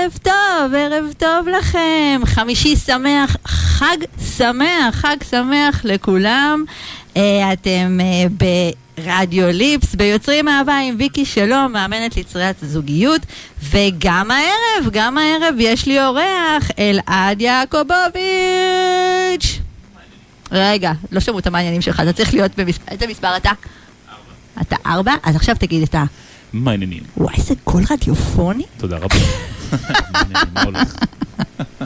ערב טוב, ערב טוב לכם. חמישי שמח, חג שמח, חג שמח לכולם. אה, אתם אה, ברדיו ליפס, ביוצרים אהבה עם ויקי שלום, מאמנת ליצירת זוגיות. וגם הערב, גם הערב יש לי אורח, אלעד יעקובוביץ'. רגע, לא שמעו את המעניינים שלך, אתה צריך להיות במספר, איזה מספר אתה? אתה ארבע? אז עכשיו תגיד את ה... מה העניינים? וואי, איזה קול רדיופוני. תודה רבה. Money, motive.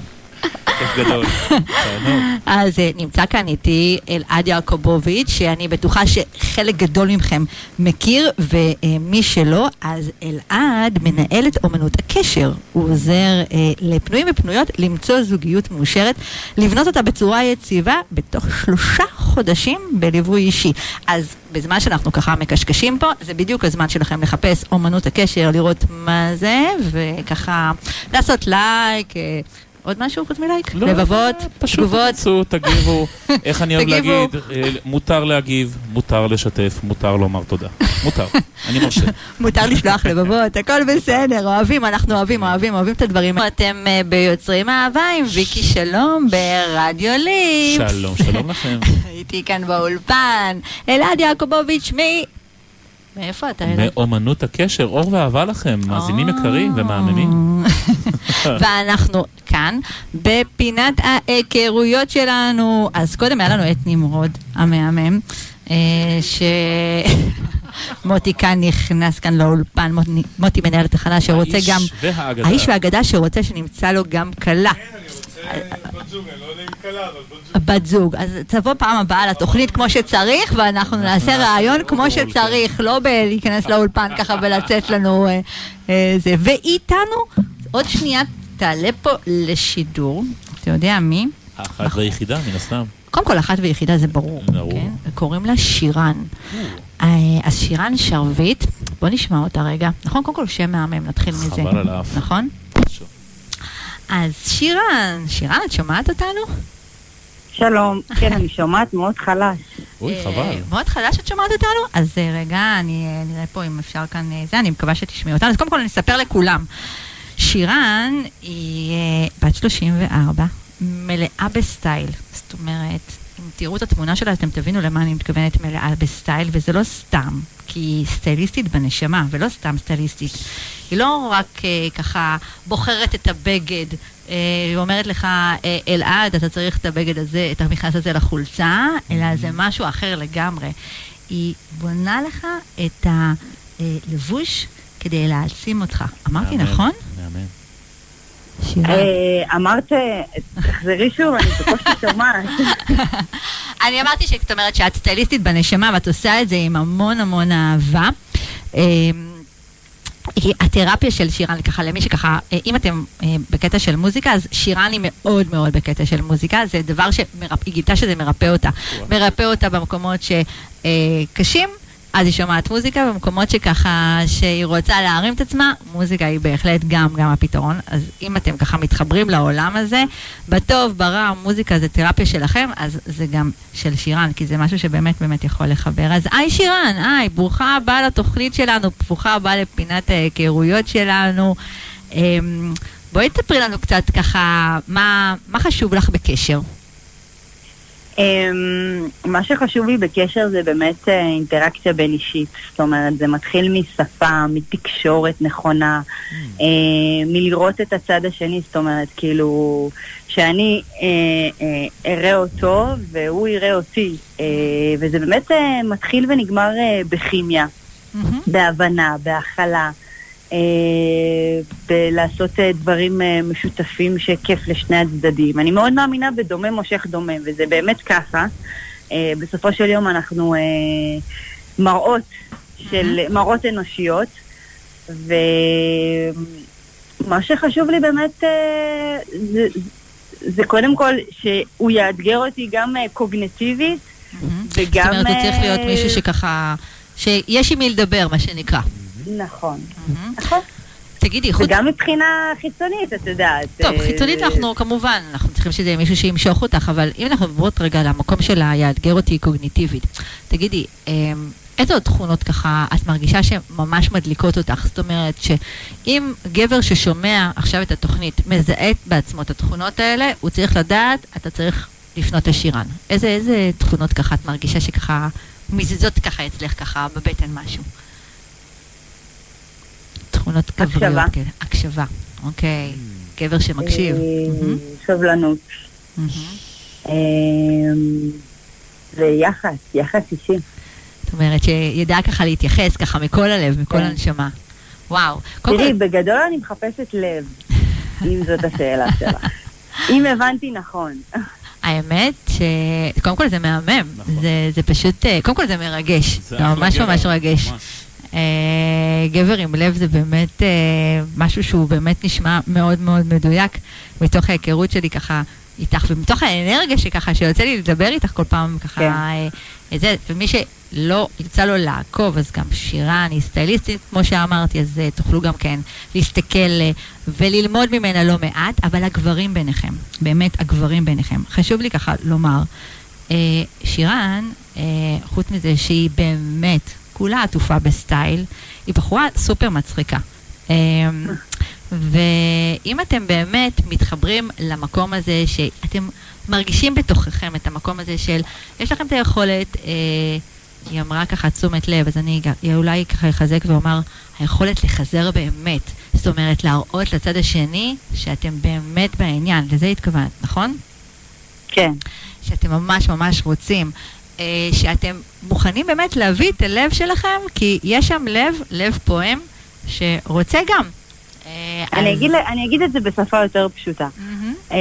אז אה, נמצא כאן איתי אלעד יעקובוביץ', שאני בטוחה שחלק גדול מכם מכיר, ומי שלא, אז אלעד מנהל את אומנות הקשר. הוא עוזר אה, לפנויים ופנויות למצוא זוגיות מאושרת, לבנות אותה בצורה יציבה בתוך שלושה חודשים בליווי אישי. אז בזמן שאנחנו ככה מקשקשים פה, זה בדיוק הזמן שלכם לחפש אומנות הקשר, לראות מה זה, וככה לעשות לייק. אה, עוד משהו חוץ מלייק? לא, לבבות, פשוט תגובות. תנסו, תגיבו. איך אני אוהב. להגיד? אה, מותר להגיב, מותר לשתף, מותר לומר תודה. מותר, אני מרשה. מותר לשלוח לבבות, הכל בסדר, אוהבים, אנחנו אוהבים, אוהבים, אוהבים את הדברים. אתם אה, ביוצרים אהבה עם ויקי שלום ברדיו ליפס. שלום, שלום לכם. הייתי כאן באולפן, אלעד יעקובוביץ' מ... מאיפה אתה? מאומנות הקשר, אור ואהבה לכם, מאזינים אה. יקרים ומאמינים. ואנחנו כאן בפינת ההיכרויות שלנו. אז קודם היה לנו את נמרוד המהמם, אה, ש... מוטי כאן נכנס כאן לאולפן, מוטי, מנהל התחנה שרוצה האיש גם, והאגדה. האיש והאגדה שרוצה שנמצא לו גם כלה. בת זוג, אני לא יודע אם קלה, אבל בת זוג. בת זוג. אז תבוא פעם הבאה לתוכנית כמו שצריך, ואנחנו נעשה ראיון כמו שצריך, לא בלהיכנס לאולפן ככה ולצאת לנו אה, אה, זה. ואיתנו, עוד שנייה תעלה פה לשידור, אתה יודע מי? האחת והיחידה, מן הסתם. קודם כל, אחת ויחידה זה ברור, ברור. כן? קוראים לה שירן. אה, אז שירן שרביט, בוא נשמע אותה רגע. נכון? קודם כל שם מהמם, נתחיל מזה. חבל על האף. נכון? אז שירן, שירן, את שומעת אותנו? שלום, כן, אני שומעת מאוד חלש. אוי, אה, חבל. מאוד חלש שאת שומעת אותנו? אז אה, רגע, אני אה, נראה פה אם אפשר כאן זה, אני מקווה שתשמעי אותנו. אז קודם כל אני אספר לכולם. שירן היא אה, בת 34, מלאה בסטייל. זאת אומרת, אם תראו את התמונה שלה, אתם תבינו למה אני מתכוונת מלאה בסטייל, וזה לא סתם, כי היא סטייליסטית בנשמה, ולא סתם סטייליסטית. היא לא רק אה, ככה בוחרת את הבגד, אה, היא אומרת לך, אה, אלעד, אתה צריך את הבגד הזה, את המכנס הזה לחולצה, אלא זה משהו אחר לגמרי. היא בונה לך את הלבוש כדי להעצים אותך. אמרתי נכון? אה, אמרת, תחזרי שוב, אני בקושי שומעת. אני אמרתי שאת אומרת שאת סטייליסטית בנשמה ואת עושה את זה עם המון המון אהבה. אמ, התרפיה של שירן, ככה למי שככה, אה, אם אתם אה, בקטע של מוזיקה, אז שירן היא מאוד מאוד בקטע של מוזיקה, זה דבר שמרפא, היא גילתה שזה מרפא אותה. מרפא אותה במקומות שקשים, אז היא שומעת מוזיקה, במקומות שככה, שהיא רוצה להרים את עצמה, מוזיקה היא בהחלט גם, גם הפתרון. אז אם אתם ככה מתחברים לעולם הזה, בטוב, ברע, מוזיקה זה תרפיה שלכם, אז זה גם של שירן, כי זה משהו שבאמת באמת יכול לחבר. אז היי שירן, היי, ברוכה הבאה לתוכנית שלנו, ברוכה הבאה לפינת ההיכרויות שלנו. אמ, בואי תספרי לנו קצת ככה, מה, מה חשוב לך בקשר? אמ, מה שחשוב לי בקשר זה באמת אה, אינטראקציה בין אישית. זאת אומרת, זה מתחיל משפה, מתקשורת נכונה, אה, מלראות את הצד השני, זאת אומרת, כאילו, שאני אה, אה, אראה אותו והוא יראה אותי. וזה באמת מתחיל ונגמר בכימיה. מהמם. בהבנה, בהכלה, בלעשות אה, דברים אה, משותפים שכיף לשני הצדדים. אני מאוד מאמינה בדומה מושך דומה, וזה באמת ככה. אה, בסופו של יום אנחנו אה, מראות של, מראות אנושיות, ומה שחשוב לי באמת אה, זה, זה קודם כל שהוא יאתגר אותי גם אה, קוגנטיבית. וגם... זאת אומרת, הוא צריך להיות אה, מישהו שככה, שיש עם מי לדבר, מה שנקרא. נכון. נכון. תגידי, חוץ... וגם מבחינה חיצונית, את יודעת. טוב, אה, חיצונית אנחנו כמובן, אנחנו צריכים שזה יהיה מישהו שימשוך אותך, אבל אם אנחנו עוברות רגע למקום של היאתגר אותי קוגניטיבית, תגידי, אמ, איזה עוד תכונות ככה את מרגישה שממש מדליקות אותך? זאת אומרת שאם גבר ששומע עכשיו את התוכנית מזהה בעצמו את התכונות האלה, הוא צריך לדעת, אתה צריך לפנות לשירן. איזה, איזה תכונות ככה את מרגישה שככה מזיזות ככה אצלך ככה בבטן משהו? תכונות גבריות כאלה. הקשבה, אוקיי. גבר שמקשיב. אה, סבלנות. מהמם. אה, ויחס, יחס אישי. זאת אומרת שידע ככה להתייחס ככה מכל הלב, מכל כן. הנשמה. וואו. קודם תראי, בגדול אני מחפשת לב, אם זאת השאלה שלך. אם הבנתי נכון. האמת שקודם כל זה מהמם. נכון. זה, זה פשוט, אה, קודם כל זה מרגש. זה ממש ממש מרגש. ממש. אה, גבר עם לב זה באמת אה, משהו שהוא באמת נשמע מאוד מאוד מדויק, מתוך ההיכרות שלי ככה איתך, ומתוך האנרגיה שככה, שיוצא לי לדבר איתך כל פעם ככה, כן. אה, זה, ומי שלא יצא לו לעקוב, אז גם שירן היא סטייליסטית, כמו שאמרתי, אז תוכלו גם כן להסתכל וללמוד ממנה לא מעט, אבל הגברים ביניכם, באמת הגברים ביניכם. חשוב לי ככה לומר, שירן, חוץ מזה שהיא באמת כולה עטופה בסטייל, היא בחורה סופר מצחיקה. אה, ואם אתם באמת מתחברים למקום הזה, שאתם מרגישים בתוככם את המקום הזה של, יש לכם את היכולת, אה, היא אמרה ככה תשומת לב, אז אני אולי ככה אחזק ואומר, היכולת לחזר באמת. זאת אומרת, להראות לצד השני שאתם באמת בעניין, לזה התכוונת, נכון? כן. שאתם ממש ממש רוצים, שאתם מוכנים באמת להביא את הלב שלכם, כי יש שם לב, לב פועם, שרוצה גם. אה, אני אז- אגיד, אני אגיד את זה בשפה יותר פשוטה. אה,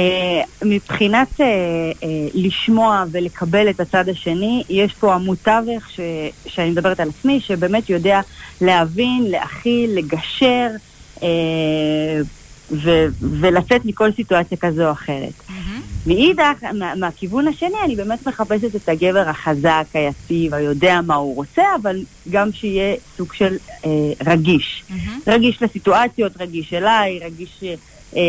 מבחינת אה, אה, לשמוע ולקבל את הצד השני, יש פה עמוד תווך, ש, שאני מדברת על עצמי, שבאמת יודע להבין, להכיל, לגשר אה, ו, ולצאת מכל סיטואציה כזו או אחרת. מהמם. מאידך, מה, מהכיוון השני, אני באמת מחפשת את הגבר החזק, היציב, היודע מה הוא רוצה, אבל גם שיהיה סוג של אה, רגיש. מהמם. רגיש לסיטואציות, רגיש אליי, רגיש אה,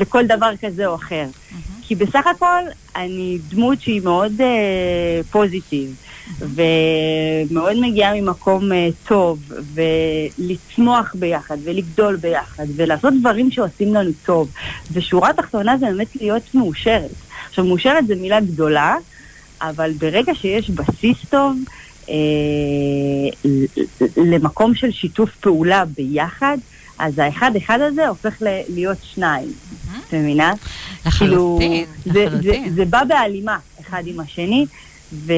לכל דבר כזה או אחר. מהמם. כי בסך הכל אני דמות שהיא מאוד אה, פוזיטיב, ומאוד מגיעה ממקום אה, טוב, ולצמוח ביחד, ולגדול ביחד, ולעשות דברים שעושים לנו טוב. ושורה תחתונה זה באמת להיות מאושרת. עכשיו, מאושרת זו מילה גדולה, אבל ברגע שיש בסיס טוב, אה, למקום של שיתוף פעולה ביחד, אז האחד-אחד הזה הופך ל- להיות שניים. את מבינה? כאילו, לחלוטין, זה, זה, לחלוטין. זה בא בהלימה אחד עם השני, ו,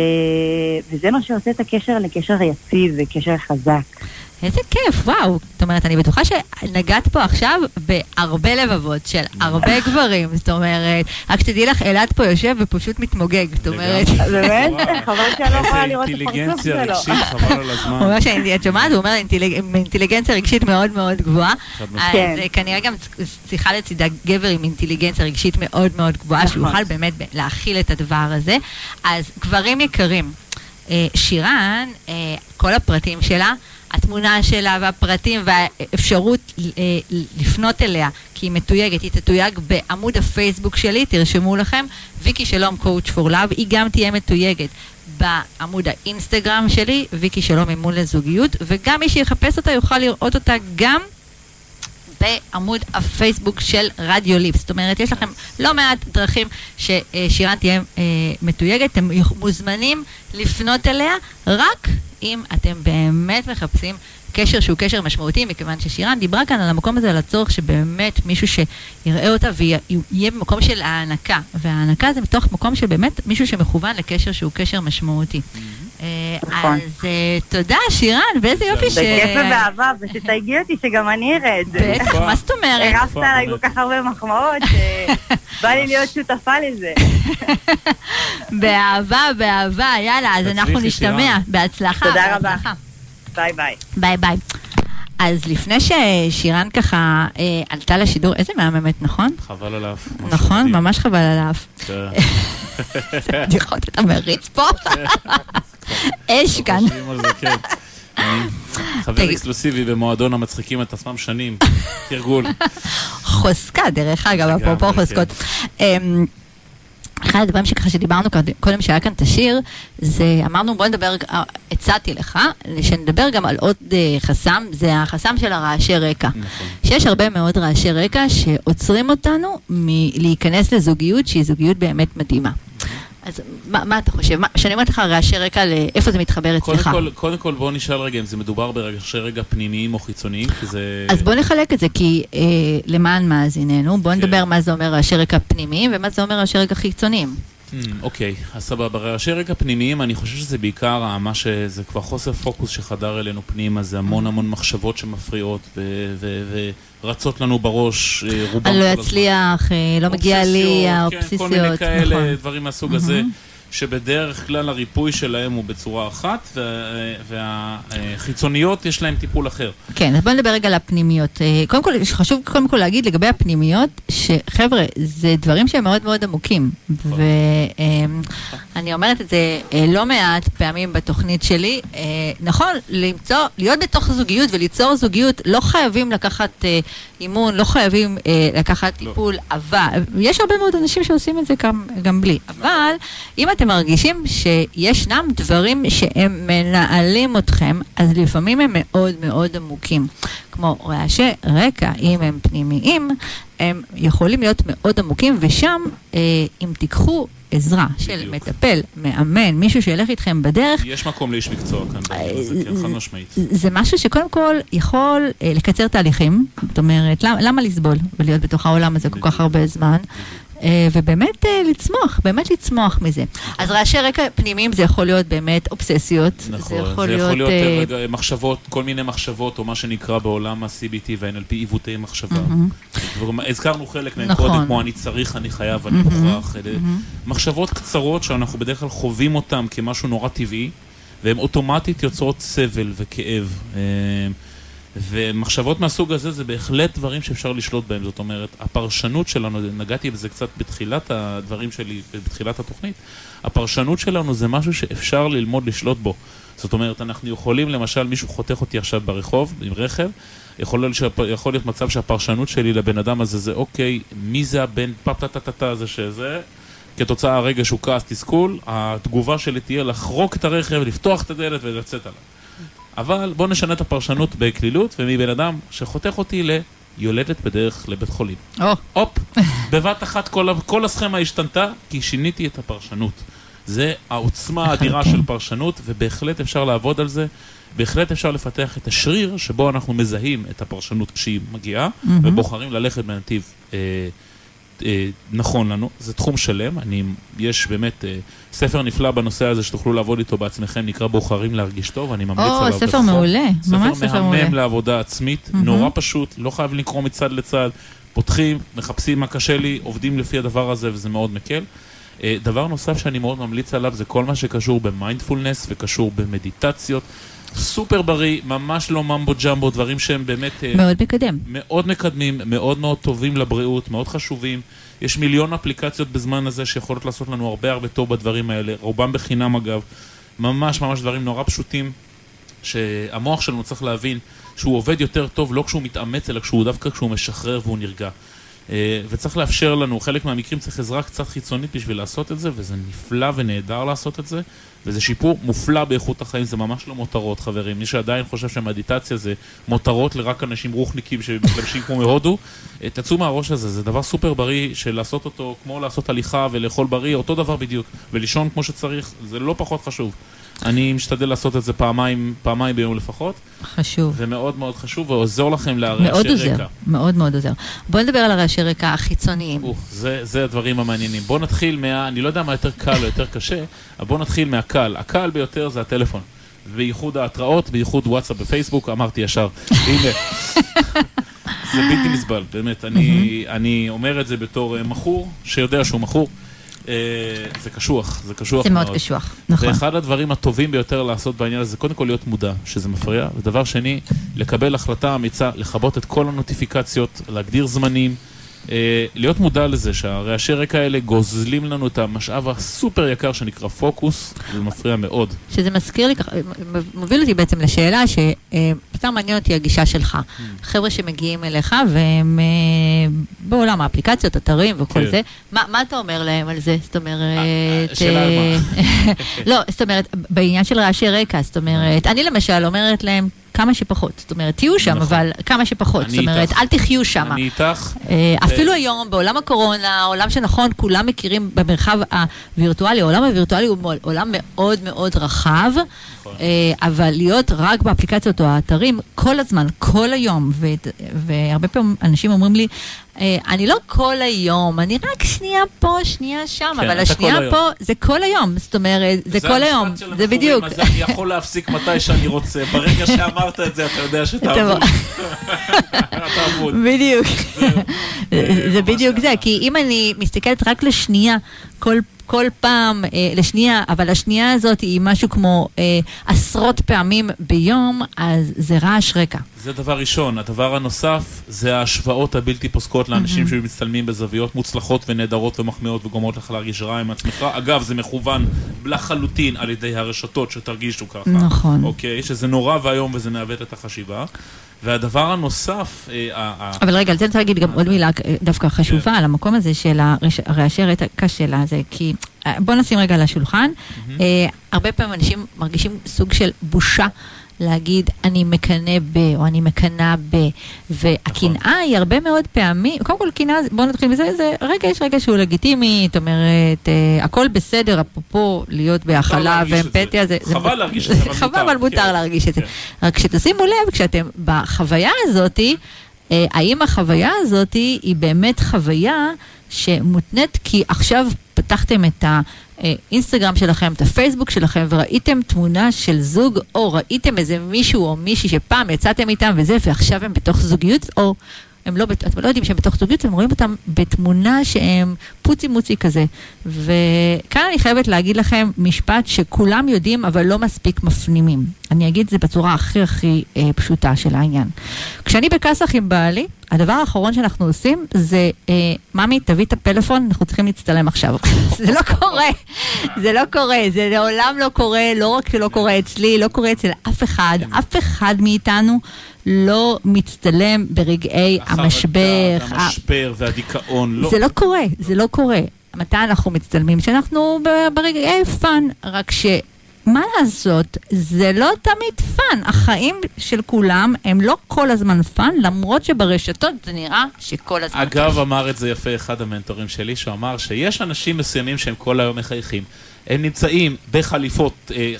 וזה מה שעושה את הקשר לקשר יציב וקשר חזק. איזה כיף, וואו. זאת אומרת, אני בטוחה שנגעת פה עכשיו בהרבה לבבות של הרבה גברים. זאת אומרת, רק שתדעי לך, אלעד פה יושב ופשוט מתמוגג. זאת אומרת, לגמרי. באמת? חבל שאני לא יכולה לראות את איזה הפרצוף אינטליגנציה שלו. רגשית, חבל על הוא הזמן. אומר שאני, את שומעת? הוא אומר אינטליגנציה רגשית מאוד מאוד גבוהה. אז. כן. אה, כנראה גם צריכה לצידה גבר עם אינטליגנציה רגשית מאוד מאוד גבוהה, נכון. שיוכל באמת להכיל את הדבר הזה. אז גברים יקרים, אה, שירן, אה, כל הפרטים שלה, התמונה שלה והפרטים והאפשרות אה, לפנות אליה, כי היא מתויגת, היא תתויג בעמוד הפייסבוק שלי, תרשמו לכם, ויקי שלום קואוצ' פור לאב, היא גם תהיה מתויגת בעמוד האינסטגרם שלי, ויקי שלום אימון לזוגיות, וגם מי שיחפש אותה יוכל לראות אותה גם בעמוד הפייסבוק של רדיו ליפ. זאת אומרת, יש לכם לא מעט דרכים ששירן תהיה אה, מתויגת, אתם מוזמנים לפנות אליה, רק אם אתם באמת מחפשים קשר שהוא קשר משמעותי, מכיוון ששירן דיברה כאן על המקום הזה, על הצורך שבאמת מישהו שיראה אותה ויהיה במקום של הענקה. וההענקה זה מתוך מקום של באמת מישהו שמכוון לקשר שהוא קשר משמעותי. אה, נכון. אז אה, תודה, שירן, ואיזה יופי ש... בכיף ובאהבה, ותתייגי אותי שגם אני אראה את זה. בטח, מה זאת אומרת? הרעפת עליי כל כך הרבה מחמאות, שבא לי להיות שותפה לזה. באהבה, באהבה, יאללה, אז אנחנו נשתמע. בהצלחה. תודה רבה. ביי ביי. ביי ביי. אז לפני ששירן ככה אה, עלתה לשידור, איזה מהממת, נכון? חבל עליו. משהו נכון. ממש חבל. כן. איזה בדיחות אתה מריץ פה. אש לא כאן. זה, כן. חבר. אקסקלוסיבי במועדון המצחיקים את עצמם שנים. תרגול. חוזקה, דרך אגב, אפרופו כן. חוזקות. אמ, אחד הדברים שככה שדיברנו קודם- קודם שהיה כאן את השיר, זה אמרנו בוא נדבר, אה, הצעתי לך, שנדבר גם על עוד אה, חסם, זה החסם של הרעשי רקע. נכון. שיש הרבה מאוד רעשי רקע שעוצרים אותנו מלהיכנס לזוגיות שהיא זוגיות באמת מדהימה. אז מה, מה אתה חושב? מה- כשאני אומרת לך רעשי רקע, לאיפה זה מתחבר קודם אצלך? כל, קודם כל בואו נשאל רגע אם זה מדובר ברעשי רגע פנימיים או חיצוניים, כי זה... אז בוא נחלק את זה, כי אה, למען מאזיננו, בוא כן. נדבר מה זה אומר רעשי רקע פנימיים ומה זה אומר רעשי רקע חיצוניים. Hmm, אוקיי, אז סבבה. רעשי רקע פנימיים, אני חושב שזה בעיקר מה שזה כבר חוסר פוקוס שחדר אלינו פנימה, זה המון המון מחשבות שמפריעות ורצות לנו בראש, אה, רובם אני לא. אצליח, אה, לא מגיע לי, אובססיות, האובססיות. כן, כל מיני כאלה, נכון. דברים מהסוג הזה, שבדרך כלל הריפוי שלהם הוא בצורה אחת, והחיצוניות יש להם טיפול אחר. כן, אז בוא נדבר רגע על הפנימיות. אה, קודם כל, חשוב קודם כל להגיד לגבי הפנימיות, שחבר'ה, זה דברים שהם מאוד מאוד עמוקים. ואני אומרת את זה אה, לא מעט פעמים בתוכנית שלי. אה, נכון, למצוא, להיות בתוך זוגיות וליצור זוגיות, לא חייבים לקחת אימון, לא חייבים לקחת לא. טיפול, אבל, יש הרבה מאוד אנשים שעושים את זה גם, גם בלי. אבל אם אתם מרגישים שישנם דברים שהם מנהלים אתכם, אז לפעמים הם מאוד מאוד עמוקים. כמו רעשי רקע, אם הם פנימיים, הם יכולים להיות מאוד עמוקים, ושם, אה, אם תיקחו עזרה של בדיוק. מטפל, מאמן, מישהו שילך איתכם בדרך, יש מקום לאיש מקצוע כאן, בעניין הזה, כן, חד משמעית. זה משהו שקודם כל יכול אה, לקצר תהליכים. זאת אומרת, למה, למה לסבול ולהיות בתוך העולם הזה כל כך הרבה זמן? אה, ובאמת אה, לצמוח, באמת לצמוח מזה. אז רעשי רקע פנימיים זה יכול להיות באמת אובססיות. נכון, זה יכול להיות... אה, אה, רגע, מחשבות, כל מיני מחשבות, או מה שנקרא בעולם ה-CBT וה-NLP עיוותי מחשבה. דברים- הזכרנו חלק מהם נכון. קודם, כמו אני צריך, אני חייב, אני מוכרח. אלה מחשבות קצרות שאנחנו בדרך כלל חווים אותן כמשהו נורא טבעי, והן אוטומטית יוצרות סבל וכאב. ומחשבות מהסוג הזה זה בהחלט דברים שאפשר לשלוט בהם. זאת אומרת, הפרשנות שלנו, נגעתי בזה קצת בתחילת הדברים שלי, בתחילת התוכנית, הפרשנות שלנו זה משהו שאפשר ללמוד לשלוט בו. זאת אומרת, אנחנו יכולים, למשל, מישהו חותך אותי עכשיו ברחוב, עם רכב, יכול להיות, שהפ... יכול להיות מצב שהפרשנות שלי לבן אדם הזה זה, אוקיי, מי זה הבן פפטטטטה הזה שזה, כתוצאה הרגע שהוא כעס תסכול, התגובה שלי תהיה לחרוק את הרכב, לפתוח את הדלת ולצאת עליו. אבל בואו נשנה את הפרשנות בקלילות, ומבן אדם שחותך אותי ליולדת בדרך לבית חולים. הופ, בבת אחת כל, כל הסכמה השתנתה, כי שיניתי את הפרשנות. זה העוצמה האדירה. של פרשנות, ובהחלט אפשר לעבוד על זה. בהחלט אפשר לפתח את השריר שבו אנחנו מזהים את הפרשנות כשהיא מגיעה, מהמם. ובוחרים ללכת בנתיב אה, אה, נכון לנו. זה תחום שלם. אני, יש באמת אה, ספר נפלא בנושא הזה שתוכלו לעבוד איתו בעצמכם, נקרא בוחרים להרגיש טוב, אני ממליץ או, עליו ספר בחום. מעולה, ממש ספר ספר מעולה. מהמם לעבודה עצמית, מהמם. נורא פשוט, לא חייב לקרוא מצד לצד, פותחים, מחפשים מה קשה לי, עובדים לפי הדבר הזה וזה מאוד מקל. אה, דבר נוסף שאני מאוד ממליץ עליו זה כל מה שקשור במיינדפולנס וקשור במדיטציות. סופר בריא, ממש לא ממבו ג'מבו, דברים שהם באמת אה, מאוד מקדם. מאוד מקדמים, מאוד מאוד טובים לבריאות, מאוד חשובים. יש מיליון אפליקציות בזמן הזה שיכולות לעשות לנו הרבה הרבה טוב בדברים האלה, רובם בחינם אגב. ממש ממש דברים נורא פשוטים, שהמוח שלנו צריך להבין שהוא עובד יותר טוב לא כשהוא מתאמץ, אלא כשהוא דווקא כשהוא משחרר והוא נרגע. אה, וצריך לאפשר לנו, חלק מהמקרים צריך עזרה קצת חיצונית בשביל לעשות את זה, וזה נפלא ונהדר לעשות את זה, וזה שיפור מופלא באיכות החיים, זה ממש לא מותרות, חברים. מי שעדיין חושב שמדיטציה זה מותרות לרק אנשים רוחניקים שמתלבשים כמו מהודו, אה, תצאו מהראש הזה, זה דבר סופר בריא של לעשות אותו כמו לעשות הליכה ולאכול בריא, אותו דבר בדיוק, ולישון כמו שצריך, זה לא פחות חשוב. אני משתדל לעשות את זה פעמיים, פעמיים ביום לפחות, חשוב. זה מאוד מאוד חשוב ועוזר לכם להרעשי מאוד רקע. עוזר, מאוד מאוד עוזר. בואו נדבר על הרעשי רקע החיצוניים. אוף, זה, זה הדברים המעניינים. בואו נתחיל מה... אני לא יודע מה יותר קל או יותר קשה, אבל בואו נתחיל מהקל. הקל ביותר זה הטלפון. בייחוד ההתראות, בייחוד וואטסאפ ופייסבוק, אמרתי ישר. הנה. זה בלתי נסבל, באמת. אני, אני אומר את זה בתור אה, מכור, שיודע שהוא מכור. אה, זה קשוח, זה קשוח זה מאוד קשוח, נכון. ואחד הדברים הטובים ביותר לעשות בעניין הזה, קודם כל להיות מודע שזה מפריע, ודבר שני, לקבל החלטה אמיצה, לכבות את כל הנוטיפיקציות, להגדיר זמנים, להיות מודע לזה שהרעשי רקע האלה גוזלים לנו את המשאב הסופר יקר שנקרא פוקוס, זה מפריע מאוד. שזה מזכיר לי, מוביל אותי בעצם לשאלה שבסדר מעניין אותי הגישה שלך. חבר'ה שמגיעים אליך והם אה, בעולם האפליקציות, אתרים וכל כן. זה, מה מה אתה אומר להם על זה? זאת אומרת... אה, שאלה על אה, לא, זאת אומרת, בעניין של רעשי רקע, זאת אומרת, אני למשל אומרת להם כמה שפחות, זאת אומרת, תהיו שם, נכון. אבל כמה שפחות, זאת אומרת, איתך. אל תחיו שם. אני איתך. אה, אפילו היום, בעולם הקורונה, עולם שנכון, כולם מכירים במרחב הווירטואלי, העולם הווירטואלי הוא עולם מאוד מאוד רחב, נכון. אה, אבל להיות רק באפליקציות או האתרים כל הזמן, כל היום, ו- והרבה פעמים אנשים אומרים לי, אני לא כל היום, אני רק שנייה פה, שנייה שם, כן, אבל השנייה. פה זה כל היום, זאת אומרת, זה כל היום, זה בדיוק. אז אני יכול להפסיק מתי שאני רוצה. ברגע שאמרת את זה, אתה יודע אבוד. בדיוק. זה ממש בדיוק זה. כי אם אני מסתכלת רק לשנייה, כל... כל פעם אה, לשנייה, אבל השנייה הזאת היא משהו כמו אה, עשרות פעמים ביום, אז זה רעש רקע. זה דבר ראשון. הדבר הנוסף זה ההשוואות הבלתי פוסקות לאנשים שמצטלמים בזוויות מוצלחות ונהדרות ומחמיאות וגורמות לך להרגיש רע עם עצמך. אגב, זה מכוון לחלוטין על ידי הרשתות שתרגישו ככה. נכון. אוקיי? שזה נורא ואיום וזה מעוות את החשיבה. והדבר הנוסף, אה, אבל רגע, על זה אני רוצה להגיד גם עוד מילה אה, דווקא חשובה על המקום הזה של הרעשי רקע של הזה, כי אה, בוא נשים רגע על השולחן. הרבה פעמים אנשים מרגישים סוג של בושה. להגיד אני מקנא ב, או אני מקנאה ב, והקנאה היא הרבה מאוד פעמים, קודם כל קנאה, בואו נתחיל מזה, זה רגע, יש רגע שהוא לגיטימי, זאת אומרת, אה, הכל בסדר, אפרופו להיות בהכלה זה. ואמפתיה, זה, זה חבל מות- להרגיש את זה, חבל, אבל מותר כן. להרגיש את זה. כן. רק שתשימו לב, כשאתם בחוויה הזאתי, האם החוויה הזאתי היא באמת חוויה שמותנית? כי עכשיו פתחתם את האינסטגרם שלכם, את הפייסבוק שלכם, וראיתם תמונה של זוג, או ראיתם איזה מישהו או מישהי שפעם יצאתם איתם וזה, ועכשיו הם בתוך זוגיות, או הם לא, אתם לא יודעים שהם בתוך זוגיות, אתם רואים אותם בתמונה שהם פוצי מוצי כזה. וכאן אני חייבת להגיד לכם משפט שכולם יודעים, אבל לא מספיק מפנימים. אני אגיד את זה בצורה הכי הכי אה, פשוטה של העניין. כשאני בכסח עם בעלי, הדבר האחרון שאנחנו עושים זה, אה, ממי, תביא את הפלאפון, אנחנו צריכים להצטלם עכשיו. זה לא קורה, זה לא קורה, זה לעולם לא קורה, לא רק שלא קורה אצלי, לא קורה אצל אף אחד, אף אחד מאיתנו לא מצטלם ברגעי המשבר. החרדה, ה- המשבר והדיכאון. לא. זה לא קורה, זה לא קורה. מתי אנחנו מצטלמים? שאנחנו ב- ברגעי fun, רק ש... מה לעשות, זה לא תמיד fun. החיים של כולם הם לא כל הזמן fun, למרות שברשתות זה נראה שכל הזמן אגב, אמר את זה יפה אחד המנטורים שלי, שהוא אמר שיש אנשים מסוימים שהם כל היום מחייכים. הם נמצאים בחליפות אה,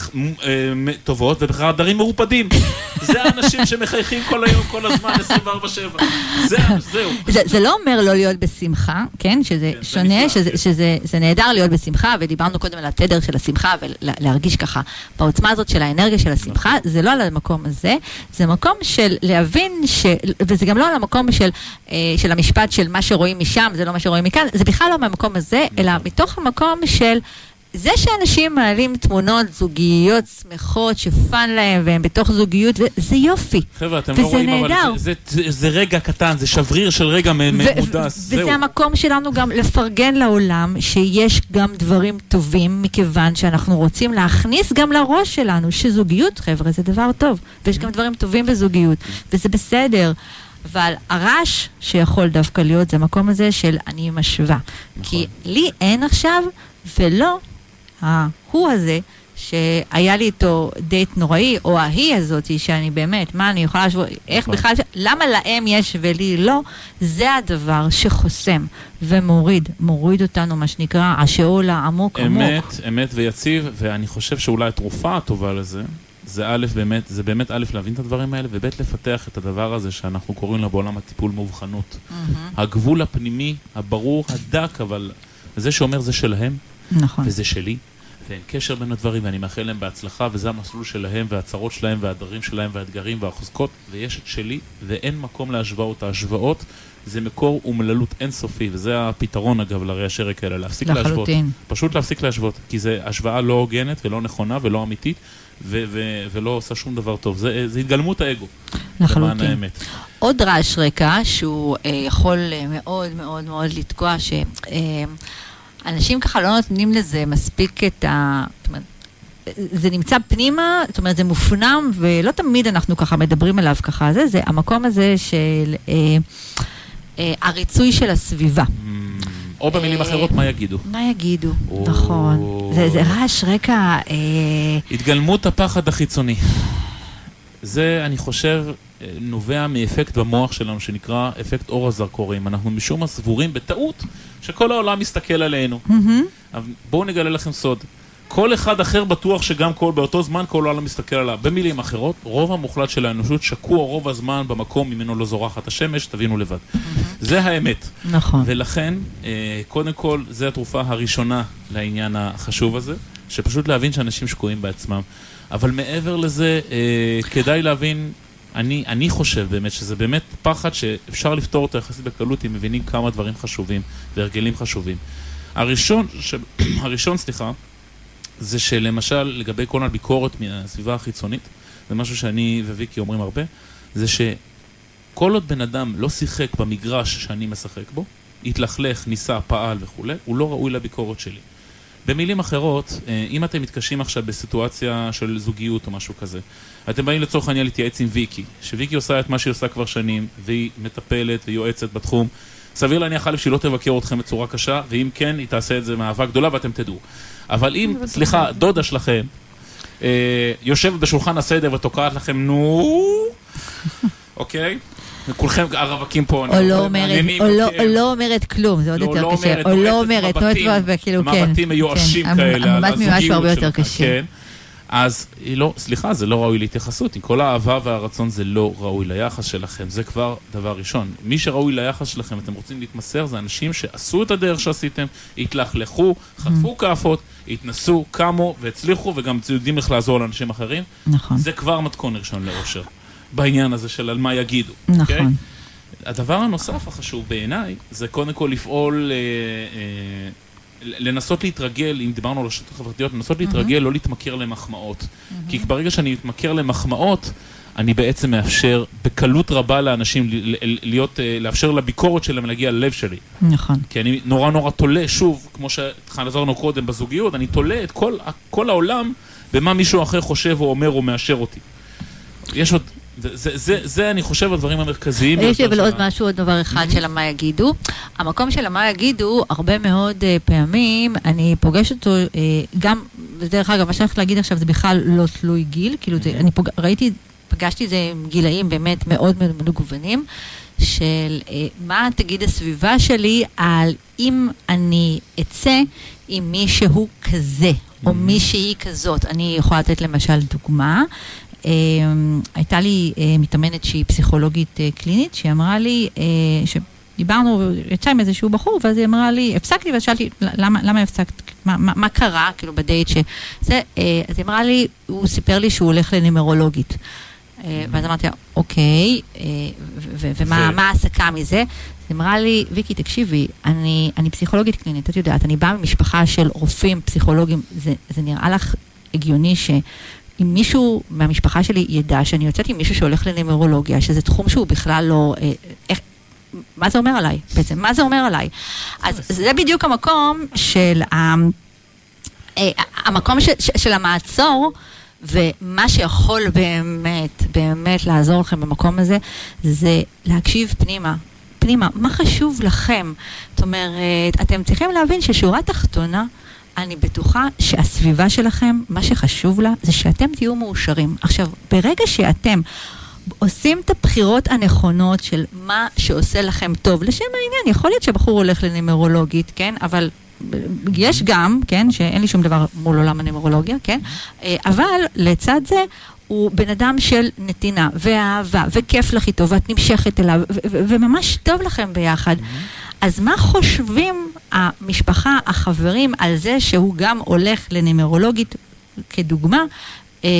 אה, טובות ובחדרים מרופדים. זה האנשים שמחייכים כל היום, כל הזמן, 24/7. זה, זהו. זה, זה לא אומר לא להיות בשמחה, כן? שזה כן, זה שונה, נפלא, שזה, כן. שזה זה נהדר להיות בשמחה, ודיברנו קודם על התדר של השמחה, ולהרגיש ככה בעוצמה הזאת של האנרגיה של השמחה. זה לא על המקום הזה, זה מקום של להבין, ש, וזה גם לא על המקום של, אה, של המשפט של מה שרואים משם, זה לא מה שרואים מכאן, זה בכלל לא מהמקום הזה, אלא נכון. מתוך המקום של... זה שאנשים מעלים תמונות זוגיות שמחות, שפאן להם, והם בתוך זוגיות, זה יופי. חבר'ה, אתם לא רואים, אבל נהדר. זה, זה, זה, זה רגע קטן, זה שבריר של רגע מ- ו- ממודס. זהו. וזה המקום שלנו גם לפרגן לעולם שיש גם דברים טובים, מכיוון שאנחנו רוצים להכניס גם לראש שלנו שזוגיות, חבר'ה, זה דבר טוב. ויש גם דברים טובים בזוגיות, וזה בסדר. אבל הרעש שיכול דווקא להיות זה המקום הזה של אני משווה. כי לי אין עכשיו, ולא ההוא הזה. שהיה לי איתו דייט נוראי, או ההיא הזאתי, שאני באמת, מה אני יכולה להשוות, איך נכון. בכלל, למה להם יש ולי לא, זה הדבר שחוסם ומוריד, מוריד אותנו, מה שנקרא, השאול העמוק עמוק. אמת, אמת ויציב, ואני חושב שאולי התרופה הטובה לזה, זה א', באמת, זה באמת א', להבין את הדברים האלה, וב', לפתח את הדבר הזה שאנחנו קוראים לו בעולם הטיפול מאובחנות. מהמם. הגבול הפנימי, הברור, הדק, אבל זה שאומר זה שלהם, נכון. וזה שלי, ואין קשר בין הדברים, ואני מאחל להם בהצלחה, וזה המסלול שלהם, והצרות שלהם, והדברים שלהם, והאתגרים, והחוזקות, ויש את שלי, ואין מקום להשוואות. ההשוואות זה מקור אומללות אינסופי, וזה הפתרון, אגב, לרעשי רקע האלה, להפסיק להשוות. לחלוטין. פשוט להפסיק להשוות, כי זו השוואה לא הוגנת ולא נכונה ולא אמיתית, ו- ו- ולא עושה שום דבר טוב. זה, זה התגלמות האגו, למען לחלוטין. האמת. עוד רעש רקע שהוא אה, יכול אה, מאוד מאוד מאוד לתקוע, שאנשים ככה לא נותנים לזה מספיק את ה... זאת אומרת, זה נמצא פנימה, זאת אומרת זה מופנם, ולא תמיד אנחנו ככה מדברים עליו ככה, זה, זה המקום הזה של... אה, אה, הריצוי של הסביבה. Mm, או במילים אחרות, מה יגידו? מה יגידו. נכון. זה, רעש רקע... אה, התגלמות הפחד החיצוני. זה, אני חושב, אה, נובע מאפקט במוח שלנו שנקרא אפקט אור הזרקורים. אנחנו משום מה סבורים בטעות שכל העולם מסתכל עלינו. אבל בואו נגלה לכם סוד. כל אחד אחר בטוח שגם כל, באותו זמן כל העולם מסתכל עליו. במילים אחרות, רוב המוחלט של האנושות שקוע רוב הזמן במקום ממנו לא זורחת השמש, תבינו לבד. זה האמת. נכון. ולכן, אה, קודם כל, זו התרופה הראשונה לעניין החשוב הזה, שפשוט להבין שאנשים שקועים בעצמם. אבל מעבר לזה, אה, כדאי להבין, אני, אני חושב באמת שזה באמת פחד שאפשר לפתור אותו יחסית בקלות אם מבינים כמה דברים חשובים והרגלים חשובים. הראשון, ש... הראשון, סליחה, זה שלמשל לגבי כל הביקורת מהסביבה החיצונית, זה משהו שאני וויקי אומרים הרבה, זה שכל עוד בן אדם לא שיחק במגרש שאני משחק בו, התלכלך, ניסה, פעל וכולי, הוא לא ראוי לביקורת שלי. במילים אחרות, אה, אם אתם מתקשים עכשיו בסיטואציה של זוגיות או משהו כזה, אתם באים לצורך העניין להתייעץ עם ויקי, שוויקי עושה את מה שהיא עושה כבר שנים, והיא מטפלת ויועצת בתחום. סביר להניח א' שהיא לא תבקר אתכם בצורה קשה, ואם כן, היא תעשה את זה מאהבה גדולה ואתם תדעו. אבל אם, סליחה, דודה שלכם אה, יושבת בשולחן הסדר ותוקעת לכם נו, אוקיי? וכולכם הרווקים פה, או לא אומרת, או לא- יותר. או לא אומרת כלום, זה עוד לא, יותר לא קשה. או לא אומרת, מבטים, נועצת, וכאילו, כן. מבטים מיואשים כן. כאלה, המבט הזוגיות הרבה יותר קשה. כן. אז היא לא, סליחה, זה לא ראוי להתייחסות. עם כל האהבה והרצון זה לא ראוי ליחס שלכם. זה כבר דבר ראשון. מי שראוי ליחס שלכם, אתם רוצים להתמסר, זה אנשים שעשו את הדרך שעשיתם, התלכלכו, חטפו כאפות, התנסו, קמו והצליחו, וגם יודעים איך לעזור לאנשים אחרים. נכון, זה כבר מתכון ראשון לאושר. בעניין הזה של על מה יגידו. אוקיי? נכון. הדבר הנוסף החשוב בעיניי, זה קודם כל לפעול, אה, אה, לנסות להתרגל, אם דיברנו על רשתות חברתיות, לנסות להתרגל, לא להתמכר למחמאות. כי ברגע שאני מתמכר למחמאות, אני בעצם מאפשר בקלות רבה לאנשים להיות, אה, לאפשר לביקורת שלהם להגיע ללב שלי. נכון. כי אני נורא נורא תולה, שוב, כמו שחזרנו קודם בזוגיות, אני תולה את כל, כל העולם במה מישהו אחר חושב או אומר או מאשר אותי. יש עוד, זה, זה, זה, זה אני חושב הדברים המרכזיים. יש לי אבל עוד משהו, עוד דבר אחד של המה יגידו. המקום של המה יגידו, הרבה מאוד אה, פעמים אני פוגשת אותו אה, גם, ודרך אגב, מה שאני הולכת להגיד עכשיו זה בכלל לא תלוי גיל, כאילו זה- אני פוג... ראיתי, פגשתי את זה עם גילאים באמת מאוד מאוד מגוונים, של אה, מה תגיד הסביבה שלי על אם אני אצא עם מישהו כזה, או מישהי כזאת. אני יכולה לתת למשל דוגמה. אה, הייתה לי אה, מתאמנת שהיא פסיכולוגית אה, קלינית, שהיא אמרה לי, שדיברנו, יצא עם איזשהו בחור, ואז היא אמרה לי, הפסקתי, ואז שאלתי, למה, למה הפסקת? מה, מה, מה קרה, כאילו, בדייט ש... זה, אז היא אמרה לי, הוא סיפר לי שהוא הולך לנימרולוגית. אה, ואז אמרתי לה, אוקיי, ומה ההסקה מזה? אז היא אמרה לי, ויקי, תקשיבי, אני, אני פסיכולוגית קלינית, את יודעת, אני באה ממשפחה של רופאים, פסיכולוגים, זה, זה נראה לך הגיוני ש... אם מישהו מהמשפחה שלי ידע שאני יוצאת עם מישהו שהולך לנימרולוגיה, שזה תחום שהוא בכלל לא... אה, איך, מה זה אומר עליי בעצם? מה זה אומר עליי? אז זה בדיוק המקום של ה... אה, המקום ש, ש, של המעצור, ומה שיכול באמת, באמת לעזור לכם במקום הזה, זה להקשיב פנימה. פנימה, מה חשוב לכם? זאת אומרת, אתם צריכים להבין ששורה תחתונה, אני בטוחה שהסביבה שלכם, מה שחשוב לה, זה שאתם תהיו מאושרים. עכשיו, ברגע שאתם עושים את הבחירות הנכונות של מה שעושה לכם טוב, לשם העניין, יכול להיות שבחור הולך לנימרולוגית, כן? אבל יש גם, כן, שאין לי שום דבר מול עולם הנימרולוגיה, כן? אה, אבל לצד זה, הוא בן אדם של נתינה ואהבה, וכיף לך איתו, ואת נמשכת אליו, וממש טוב לכם ביחד. אז מה חושבים המשפחה, החברים, על זה שהוא גם הולך לנימרולוגית, כדוגמה? אה,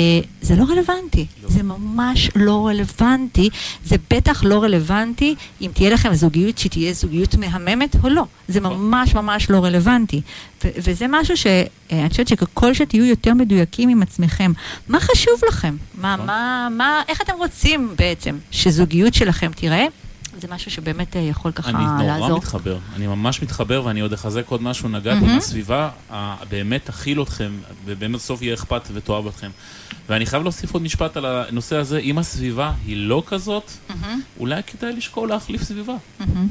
זה לא רלוונטי, לא. זה ממש לא רלוונטי, זה בטח לא רלוונטי אם תהיה לכם זוגיות שתהיה זוגיות מהממת או לא, זה ממש ממש לא רלוונטי. ו- וזה משהו שאני חושבת שככל שתהיו יותר מדויקים עם עצמכם, מה חשוב לכם? מה, נכון. מה, מה, איך אתם רוצים בעצם שזוגיות שלכם תיראה? זה משהו שבאמת אה, יכול ככה אני נורא לעזור. מתחבר, אני ממש מתחבר ואני עוד אחזק עוד משהו, נגעתי מהמם. בסביבה, ה- באמת תכיל אתכם, ובאמת בסוף יהיה אכפת ותאהב אתכם. ואני חייב להוסיף עוד משפט על הנושא הזה, אם הסביבה היא לא כזאת, מהמם, אולי כדאי לשקול להחליף סביבה. מהמם.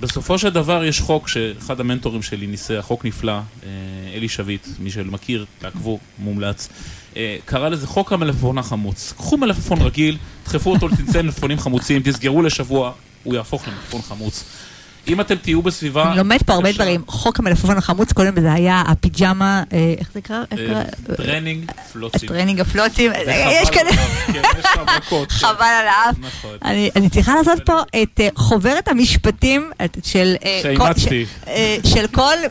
בסופו של דבר יש חוק שאחד המנטורים שלי ניסה, חוק נפלא, אה, אלי שביט, מי שמכיר, תעקבו, מומלץ. אה, קרא לזה חוק המלפפון החמוץ. קחו מלפפון רגיל, דחפו אותו לצנצן מלפפונים חמוצים, תסגרו לשבוע, הוא יהפוך למלפפון חמוץ. אם אתם תהיו בסביבה... אני לומד פה הרבה דברים. חוק המלפפון החמוץ, קודם זה היה הפיג'מה, אה, איך זה קרה? טרנינג פלוצים. טרנינג הפלוצים. יש כאלה... כן. כן. חבל על האף. נכון. אני צריכה לעשות פה את אה, חוברת המשפטים של... אה, שאימצתי. של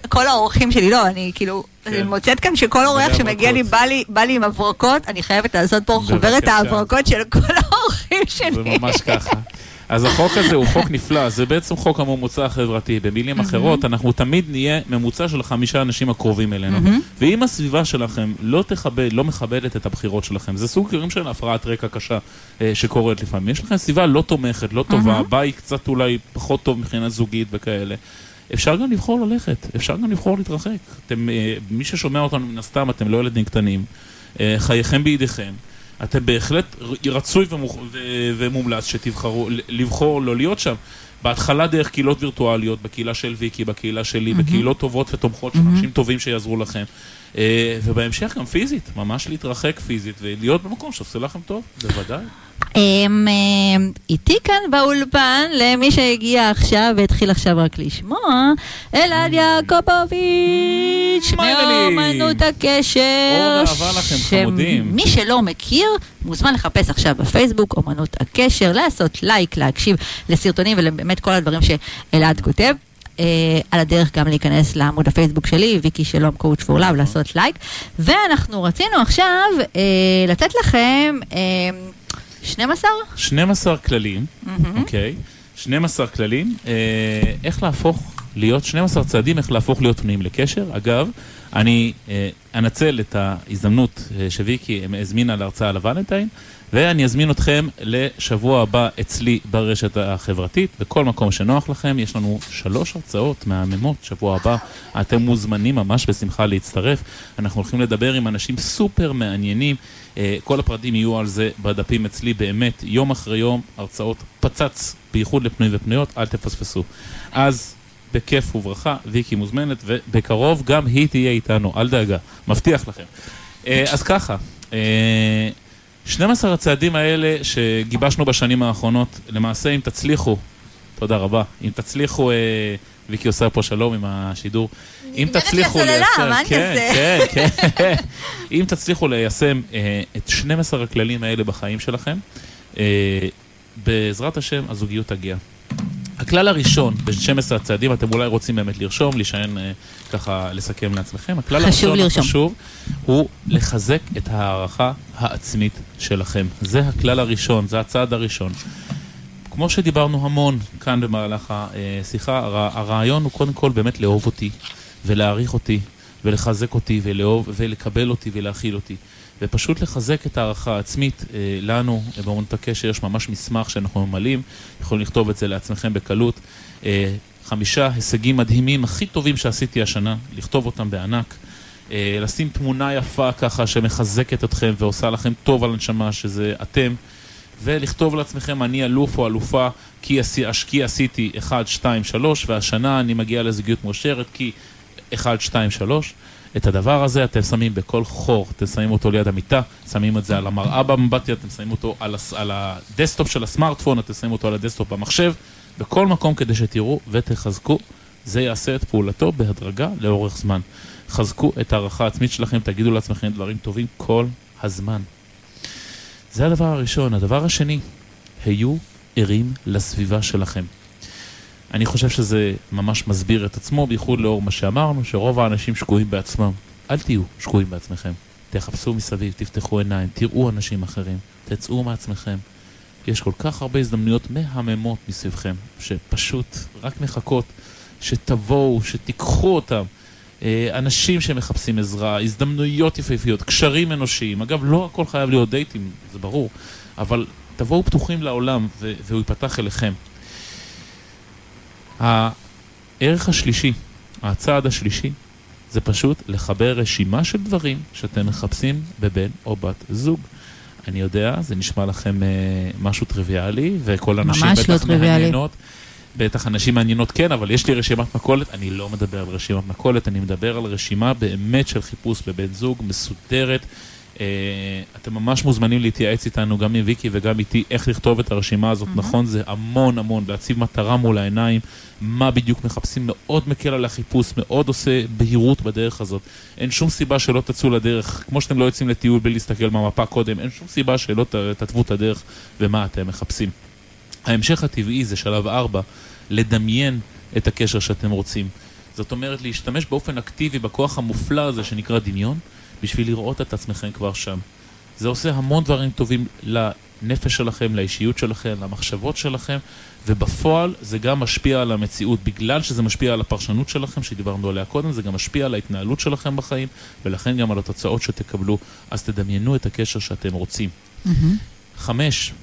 כל האורחים שלי. לא, אני כאילו... אני כן. מוצאת כאן שכל אורח שמגיע לי, בא לי עם הברקות, אני חייבת לעשות פה חוברת ההברקות של כל האורחים שלי. זה ממש ככה. אז החוק הזה הוא חוק נפלא, זה בעצם חוק הממוצע החברתי. במילים אחרות, אנחנו תמיד נהיה ממוצע של החמישה אנשים הקרובים אלינו. ואם הסביבה שלכם לא תכבד, לא מכבדת את הבחירות שלכם, זה סוג גרים של הפרעת רקע קשה אה, שקורית לפעמים. יש לכם סביבה לא תומכת, לא טובה, בית קצת אולי פחות טוב מבחינה זוגית וכאלה. אפשר גם לבחור ללכת, אפשר גם לבחור להתרחק. אתם, אה, מי ששומע אותנו מן הסתם, אתם לא ילדים קטנים, אה, חייכם בידיכם. אתם בהחלט רצוי ומוח... ומומלץ שתבחרו, לבחור לא להיות שם. בהתחלה דרך קהילות וירטואליות, בקהילה של ויקי, בקהילה שלי, mm-hmm. בקהילות טובות ותומכות של mm-hmm. אנשים טובים שיעזרו לכם. אה, ובהמשך גם פיזית, ממש להתרחק פיזית ולהיות במקום שעושה לכם טוב, בוודאי. אמ, אמ, איתי כאן באולפן, למי שהגיע עכשיו והתחיל עכשיו רק לשמוע, אלעד יעקובוביץ', מאומנות הקשר. אוהב אהבה לכם, חמודים. מי שלא מכיר, מוזמן לחפש עכשיו בפייסבוק, אומנות הקשר, לעשות לייק, להקשיב לסרטונים ולבאמת כל הדברים שאלעד כותב. Uh, על הדרך גם להיכנס לעמוד הפייסבוק שלי, ויקי שלום Coach for Love, לעשות לייק. ואנחנו רצינו עכשיו uh, לתת לכם uh, 12? 12 כללים, אוקיי. 12 כללים, אה, איך להפוך להיות, 12 צעדים איך להפוך להיות פנויים לקשר. אגב, אני אה, אנצל את ההזדמנות אה, שוויקי הזמינה להרצאה לוולנטיין, ואני אזמין אתכם לשבוע הבא אצלי ברשת החברתית, בכל מקום שנוח לכם. יש לנו שלוש הרצאות מהממות שבוע הבא. אתם מוזמנים ממש בשמחה להצטרף. אנחנו הולכים לדבר עם אנשים סופר מעניינים. אה, כל הפרטים יהיו על זה בדפים אצלי באמת, יום אחרי יום, הרצאות פצץ, בייחוד לפנויים ופנויות, אל תפספסו. אז בכיף וברכה, ויקי מוזמנת, ובקרוב גם היא תהיה איתנו, אל דאגה, מבטיח לכם. אה, אז ככה, 12 אה, הצעדים האלה שגיבשנו בשנים האחרונות, למעשה אם תצליחו, תודה רבה, אם תצליחו, ויקי עושה פה שלום עם השידור, אם תצליחו ליישם, כן, כן, כן, אם תצליחו ליישם את 12 הכללים האלה בחיים שלכם, אה, בעזרת השם הזוגיות תגיע. הכלל הראשון ב-12 הצעדים, אתם אולי רוצים באמת לרשום, להישען אה, ככה, לסכם לעצמכם. הכלל הראשון החשוב הוא לחזק את ההערכה העצמית שלכם. זה הכלל הראשון, זה הצעד הראשון. כמו שדיברנו המון כאן במהלך השיחה, הרעיון הוא קודם כל באמת לאהוב אותי, ולהעריך אותי, ולחזק אותי, ולאהוב, ולקבל אותי, ולהכיל אותי. ופשוט לחזק את ההערכה העצמית אה, לנו, באמנות הקשר, יש ממש מסמך שאנחנו ממלאים, יכולים לכתוב את זה לעצמכם בקלות. אה, חמישה הישגים מדהימים הכי טובים שעשיתי השנה, לכתוב אותם בענק. אה, לשים תמונה יפה ככה שמחזקת אתכם ועושה לכם טוב על הנשמה, שזה אתם. ולכתוב לעצמכם, אני אלוף או אלופה, כי, עשי, כי עשיתי 1, 2, 3, והשנה אני מגיע לזוגיות מאושרת, כי 1, 2, 3. את הדבר הזה אתם שמים בכל חור, אתם שמים אותו ליד המיטה, שמים את זה על המראה באמבטיה, אתם שמים אותו על, הס, על ה desktop של הסמארטפון, אתם שמים אותו על ה desktop במחשב, בכל מקום כדי שתראו ותחזקו. זה יעשה את פעולתו בהדרגה לאורך זמן. חזקו את הערכה העצמית שלכם, תגידו לעצמכם דברים טובים כל הזמן. זה הדבר הראשון. הדבר השני, היו ערים לסביבה שלכם. אני חושב שזה ממש מסביר את עצמו, בייחוד לאור מה שאמרנו, שרוב האנשים שקועים בעצמם. אל תהיו שקועים בעצמכם. תחפשו מסביב, תפתחו עיניים, תראו אנשים אחרים, תצאו מעצמכם. יש כל כך הרבה הזדמנויות מהממות מסביבכם, שפשוט רק מחכות שתבואו, שתיקחו אותם. אה, אנשים שמחפשים עזרה, הזדמנויות יפהפיות, קשרים אנושיים. אגב, לא הכל חייב להיות דייטים, זה ברור, אבל תבואו פתוחים לעולם והוא ייפתח אליכם. הערך השלישי, הצעד השלישי, זה פשוט לחבר רשימה של דברים שאתם מחפשים בבן או בת זוג. אני יודע, זה נשמע לכם אה, משהו טריוויאלי, וכל הנשים בטח לא מעניינות. בטח אנשים מעניינות כן, אבל יש לי רשימת מכולת, אני לא מדבר על רשימת מכולת, אני מדבר על רשימה באמת של חיפוש בבן זוג, מסודרת. Uh, אתם ממש מוזמנים להתייעץ איתנו, גם עם ויקי וגם איתי, איך לכתוב את הרשימה הזאת, mm-hmm. נכון? זה המון המון, להציב מטרה מול העיניים, מה בדיוק מחפשים, מאוד מקל על החיפוש, מאוד עושה בהירות בדרך הזאת. אין שום סיבה שלא תצאו לדרך, כמו שאתם לא יוצאים לטיול בלי להסתכל במפה קודם, אין שום סיבה שלא תתוו את הדרך ומה אתם מחפשים. ההמשך הטבעי זה שלב 4, לדמיין את הקשר שאתם רוצים. זאת אומרת, להשתמש באופן אקטיבי בכוח המופלא הזה שנקרא דמיון, בשביל לראות את עצמכם כבר שם. זה עושה המון דברים טובים לנפש שלכם, לאישיות שלכם, למחשבות שלכם, ובפועל זה גם משפיע על המציאות. בגלל שזה משפיע על הפרשנות שלכם, שדיברנו עליה קודם, זה גם משפיע על ההתנהלות שלכם בחיים, ולכן גם על התוצאות שתקבלו. אז תדמיינו את הקשר שאתם רוצים. Mm-hmm. חמש,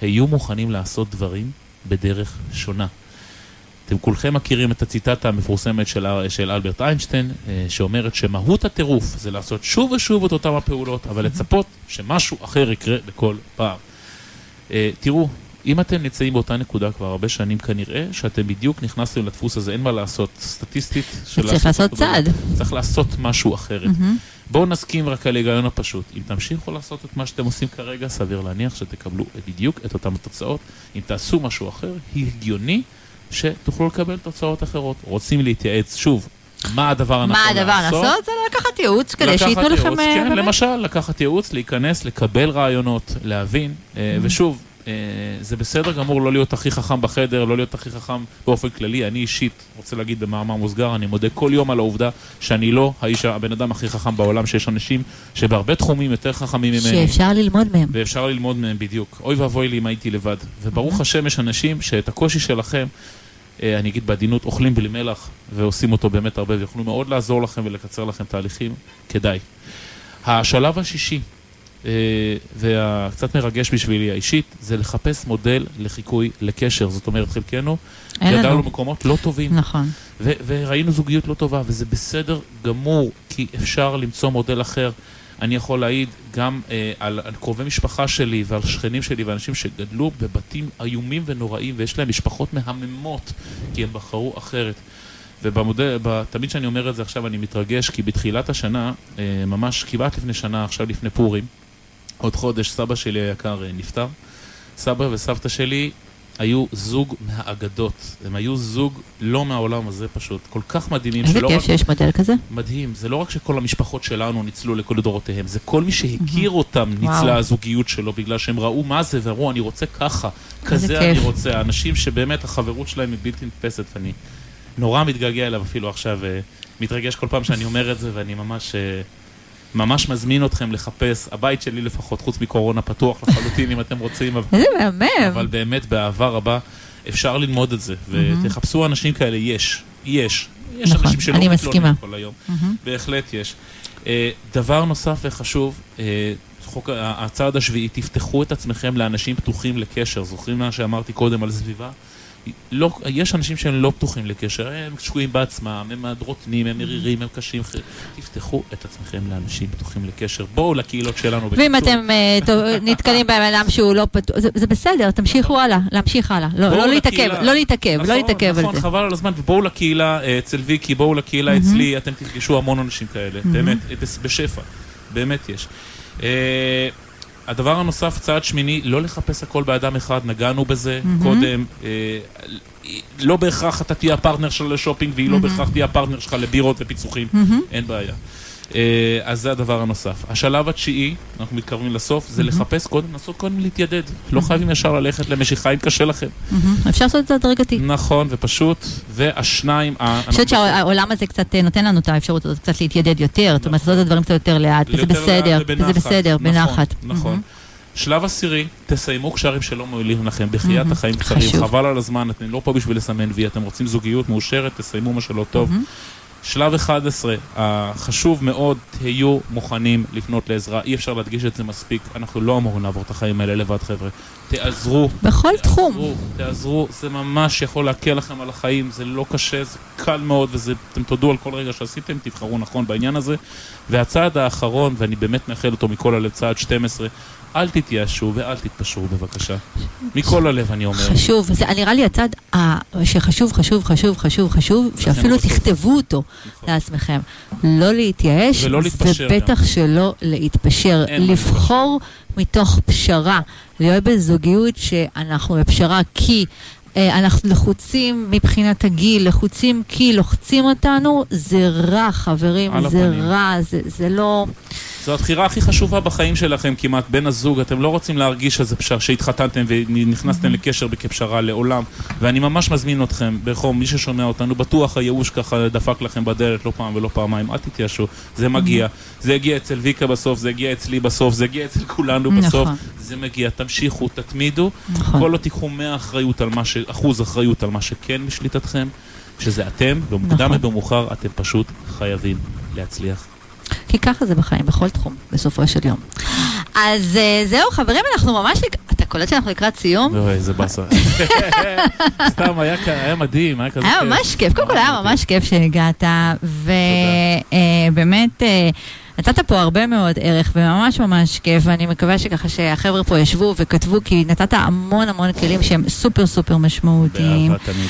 היו מוכנים לעשות דברים בדרך שונה. אתם כולכם מכירים את הציטטה המפורסמת של, של אלברט איינשטיין, אה, שאומרת שמהות הטירוף זה לעשות שוב ושוב את אותם הפעולות, אבל לצפות שמשהו אחר יקרה בכל פעם. אה, תראו, אם אתם נמצאים באותה נקודה כבר הרבה שנים, כנראה שאתם בדיוק נכנסתם לדפוס הזה, אין מה לעשות, סטטיסטית. צריך לעשות צעד. צריך לעשות משהו אחרת. Mm-hmm. בואו נסכים רק על ההיגיון הפשוט. אם תמשיכו לעשות את מה שאתם עושים כרגע, סביר להניח שתקבלו בדיוק את אותן התוצאות. אם תעשו משהו אחר, הגיוני שתוכלו לקבל תוצאות אחרות. רוצים להתייעץ, שוב, מה הדבר הנכון לעשות? מה הדבר לעשות? זה לקחת ייעוץ כדי שייתנו לכם... כן, באמת? למשל, לקחת ייעוץ, להיכנס, לקבל רעיונות, להבין, mm-hmm. ושוב, אה, זה בסדר גמור לא להיות הכי חכם בחדר, לא להיות הכי חכם באופן כללי. אני אישית רוצה להגיד במאמר מוסגר, אני מודה כל יום על העובדה שאני לא האיש, הבן אדם הכי חכם בעולם, שיש אנשים שבהרבה תחומים יותר חכמים ממני. שאפשר ללמוד מהם. ואפשר ללמוד מהם בדיוק. אוי ואבוי לי אם הייתי לבד. וברוך השם יש אנשים שאת הקושי שלכם, אה, אני אגיד בעדינות, אוכלים בלי מלח ועושים אותו באמת הרבה, ויוכלו מאוד לעזור לכם ולקצר לכם תהליכים, כדאי. השלב השישי, אה, והקצת מרגש בשבילי האישית, זה לחפש מודל לחיקוי לקשר. זאת אומרת, חלקנו גדלנו במקומות לא טובים. נכון. וראינו זוגיות לא טובה, וזה בסדר גמור, כי אפשר למצוא מודל אחר. אני יכול להעיד גם אה, על, קרובי משפחה שלי ועל שכנים שלי ואנשים שגדלו בבתים איומים ונוראים ויש להם משפחות מהממות כי הם בחרו אחרת. ותמיד כשאני אומר את זה עכשיו אני מתרגש כי בתחילת השנה, אה, ממש כמעט לפני שנה, עכשיו לפני פורים, עוד חודש סבא שלי היקר אה, נפטר. סבא וסבתא שלי היו זוג מהאגדות. הם היו זוג לא מהעולם הזה פשוט. כל כך מדהימים. איזה כיף שיש מודל כזה. מדהים. זה לא רק שכל המשפחות שלנו ניצלו לכל דורותיהם, זה כל מי שהכיר אותם ניצלה הזוגיות שלו, בגלל שהם ראו מה זה ואמרו, אני רוצה ככה. כזה אני רוצה. אנשים שבאמת החברות שלהם היא בלתי נתפסת, ואני נורא מתגעגע אליו אפילו עכשיו, אה, מתרגש כל פעם שאני אומר את זה, ואני ממש... ממש מזמין אתכם לחפש, הבית שלי לפחות, חוץ מקורונה, פתוח לחלוטין אם אתם רוצים. איזה מהמם. אבל באמת, באהבה רבה, אפשר ללמוד את זה. ותחפשו אנשים כאלה, יש. יש. יש נכון, אנשים שלא מתלוננים כל היום. בהחלט יש. אה, דבר נוסף וחשוב, אה, חוק, הצעד השביעי, תפתחו את עצמכם לאנשים פתוחים לקשר. זוכרים מה שאמרתי קודם על סביבה? לא, יש אנשים שהם לא פתוחים לקשר, הם שקועים בעצמם, הם דרותנים, הם מרירים, הם קשים. תפתחו את עצמכם לאנשים פתוחים לקשר. בואו לקהילות שלנו. ואם אתם uh, נתקלים בבן אדם שהוא לא פתוח, זה, זה בסדר, תמשיכו הלאה, להמשיך הלאה. לא, לא להתעכב, לא להתעכב, נכון, לא להתעכב נכון, על זה. נכון, חבל על הזמן, ובואו לקהילה אה, אצל ויקי, בואו לקהילה אצלי, אתם תפגשו המון אנשים כאלה, באמת, בשפע, באמת יש. הדבר הנוסף, צעד שמיני, לא לחפש הכל באדם אחד, נגענו בזה mm-hmm. קודם. אה, לא בהכרח אתה תהיה הפרטנר שלה לשופינג, והיא mm-hmm. לא בהכרח תהיה הפרטנר שלך לבירות ופיצוחים, mm-hmm. אין בעיה. אה, אז זה הדבר הנוסף. השלב התשיעי, אנחנו מתקרבים לסוף, זה mm-hmm. לחפש קודם, לנסות קודם להתיידד. Mm-hmm. לא חייבים ישר ללכת למשיכה אם קשה לכם. Mm-hmm. אפשר לעשות את זה הדרגתי. נכון, ופשוט. והשניים... אני חושבת שהעולם הזה קצת אה, נותן לנו את האפשרות הזאת קצת להתיידד יותר, זאת אומרת, לעשות את הדברים קצת יותר לאט, וזה בסדר, וזה בסדר, בנחת. נכון, נכון. שלב עשירי, תסיימו קשרים שלא מועילים לכם, בחיית החיים קצרים, חבל על הזמן, אתם לא פה בשביל לסמן וי, אתם רוצים זוגיות מאושרת, תסיימו מה שלא טוב. שלב 11, חשוב מאוד, תהיו מוכנים לפנות לעזרה. אי אפשר להדגיש את זה מספיק, אנחנו לא אמורים לעבור את החיים האלה לבד, חבר'ה. תעזרו. בכל תעזרו, תחום. תעזרו, זה ממש יכול להקל לכם על החיים, זה לא קשה, זה קל מאוד, ואתם תודו על כל רגע שעשיתם, תבחרו נכון בעניין הזה. והצעד האחרון, ואני באמת מאחל אותו מכל הלב, צעד 12, אל תתייאשו ואל תתפשרו בבקשה. מכל הלב אני אומר. חשוב, זה נראה לי הצד שחשוב, חשוב, חשוב, חשוב, חשוב, שאפילו. תכתבו אותו נכון. לעצמכם. לא להתייאש, ובטח שלא להתפשר. לבחור מתוך פשרה, להיות בזוגיות שאנחנו בפשרה כי... אה, אנחנו לחוצים מבחינת הגיל, לחוצים כי לוחצים אותנו, זה רע, חברים, זה הפנים. רע, זה, זה לא... זו הבחירה הכי חשובה בחיים שלכם כמעט, בן הזוג, אתם לא רוצים להרגיש שזה פשר, שהתחתנתם ונכנסתם לקשר כפשרה לעולם, ואני ממש מזמין אתכם, בחום, מי ששומע אותנו, בטוח הייאוש ככה דפק לכם בדלת לא פעם ולא פעמיים, אל תתייאשו, זה מגיע, זה יגיע אצל ויקה בסוף, זה יגיע אצלי בסוף, זה יגיע אצל כולנו בסוף, נכון. זה מגיע, תמשיכו, תתמידו, נכון. כל עוד תיקחו 100 אחריות על מה ש... אחוז אחריות על מה שכן בשליטתכם, שזה אתם, במוקדם נכון. ובמאוחר אתם פשוט חייבים להצליח. כי ככה זה בחיים, בכל תחום, בסופו של יום. אז אה, זהו, חברים, אנחנו ממש... אתה קולט שאנחנו לקראת סיום? אוי, איזה באסה. סתם, היה היה מדהים, היה כזה היה כיף. ממש כיף, קודם כל היה ממש כיף שהגעת, ובאמת נתת פה הרבה מאוד ערך וממש ממש כיף, ואני מקווה שככה שהחבר'ה פה ישבו וכתבו, כי נתת המון המון כלים שהם סופר סופר משמעותיים. באהבה תמיד.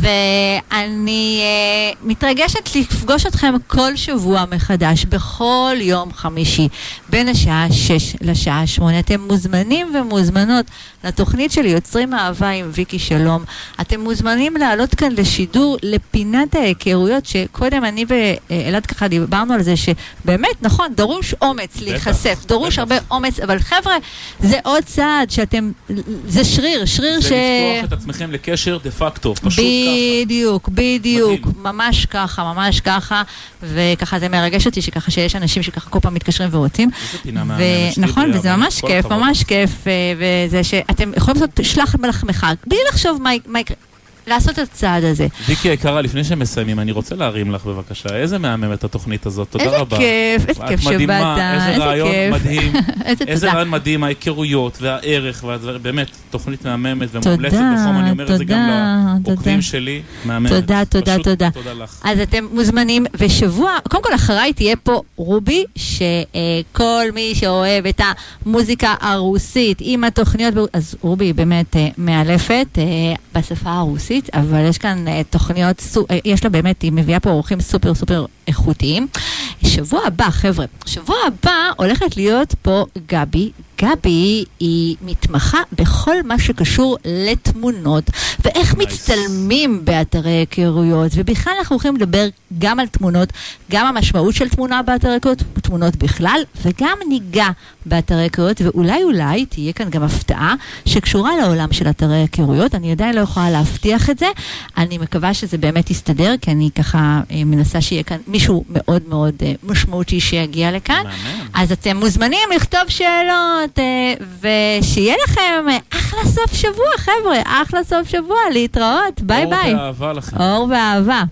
ואני uh, מתרגשת לפגוש אתכם כל שבוע מחדש, בכל יום חמישי, בין השעה 6 לשעה 8. אתם מוזמנים ומוזמנות לתוכנית שלי יוצרים אהבה עם ויקי שלום. אתם מוזמנים לעלות כאן לשידור לפינת ההיכרויות, שקודם אני ואלעד ככה דיברנו על זה, שבאמת, נכון, דרוש אומץ להיחשף, דרוש. הרבה אומץ, אבל חבר'ה, זה עוד צעד שאתם, זה שריר, שריר ש... זה לפתוח את עצמכם לקשר דה פקטו, פשוט ככה. בדיוק, בדיוק. ממש ככה, ממש ככה, וככה זה מרגש אותי שככה שיש אנשים שככה כל פעם מתקשרים ורוצים. איזה פינה מהממת, נכון, וזה ממש כיף. ממש כיף, אה, וזה שאתם יכולים לעשות שלח מלחמך, בלי לחשוב מה יקרה, לעשות את הצעד הזה. ויקי היקרה, לפני שמסיימים, אני רוצה להרים לך בבקשה. איזה מהממת התוכנית הזאת, תודה איזה רבה. כיף, איזה את כיף שבאת, מדהימה, איזה איזה רעיון כיף. מדהים. איזה איזה תודה. רעיון מדהים, ההיכרויות והערך, והדבר- באמת, תוכנית מהממת ומומלצת תודה, בחום, אני אומר את זה גם תודה, לעוקבים תודה. שלי, מהממת. תודה, תודה, פשוט תודה. תודה לך. אז אתם מוזמנים, ושבוע, קודם כל אחריי תהיה פה רובי, שכל מי שאוהב את המוזיקה הרוסית עם התוכניות, אז רובי באמת אה, מאלפת אה, בשפה הרוסית, אבל יש כאן אה, תוכניות, סו- אה, יש לה באמת, היא מביאה פה אורחים סופר סופר איכותיים. שבוע הבא, חבר'ה, שבוע הבא הולכת להיות פה גבי. גבי היא מתמחה בכל מה שקשור לתמונות, ואיך Nice. מצטלמים באתרי היכרויות, ובכלל אנחנו הולכים לדבר גם על תמונות, גם המשמעות של תמונה באתרי היכרויות, תמונות בכלל, וגם ניגע באתרי היכרויות, ואולי אולי תהיה כאן גם הפתעה שקשורה לעולם של אתרי היכרויות, אני עדיין לא יכולה להבטיח את זה, אני מקווה שזה באמת יסתדר, כי אני ככה אה, מנסה שיהיה כאן מישהו מאוד מאוד אה, משמעותי שיגיע לכאן. מהמם. אז אתם מוזמנים לכתוב שאלות, ושיהיה לכם אה, אחלה סוף שבוע, חבר'ה, אחלה סוף שבוע, להתראות, ביי אור ביי. ואהבה לכם. אור ואהבה.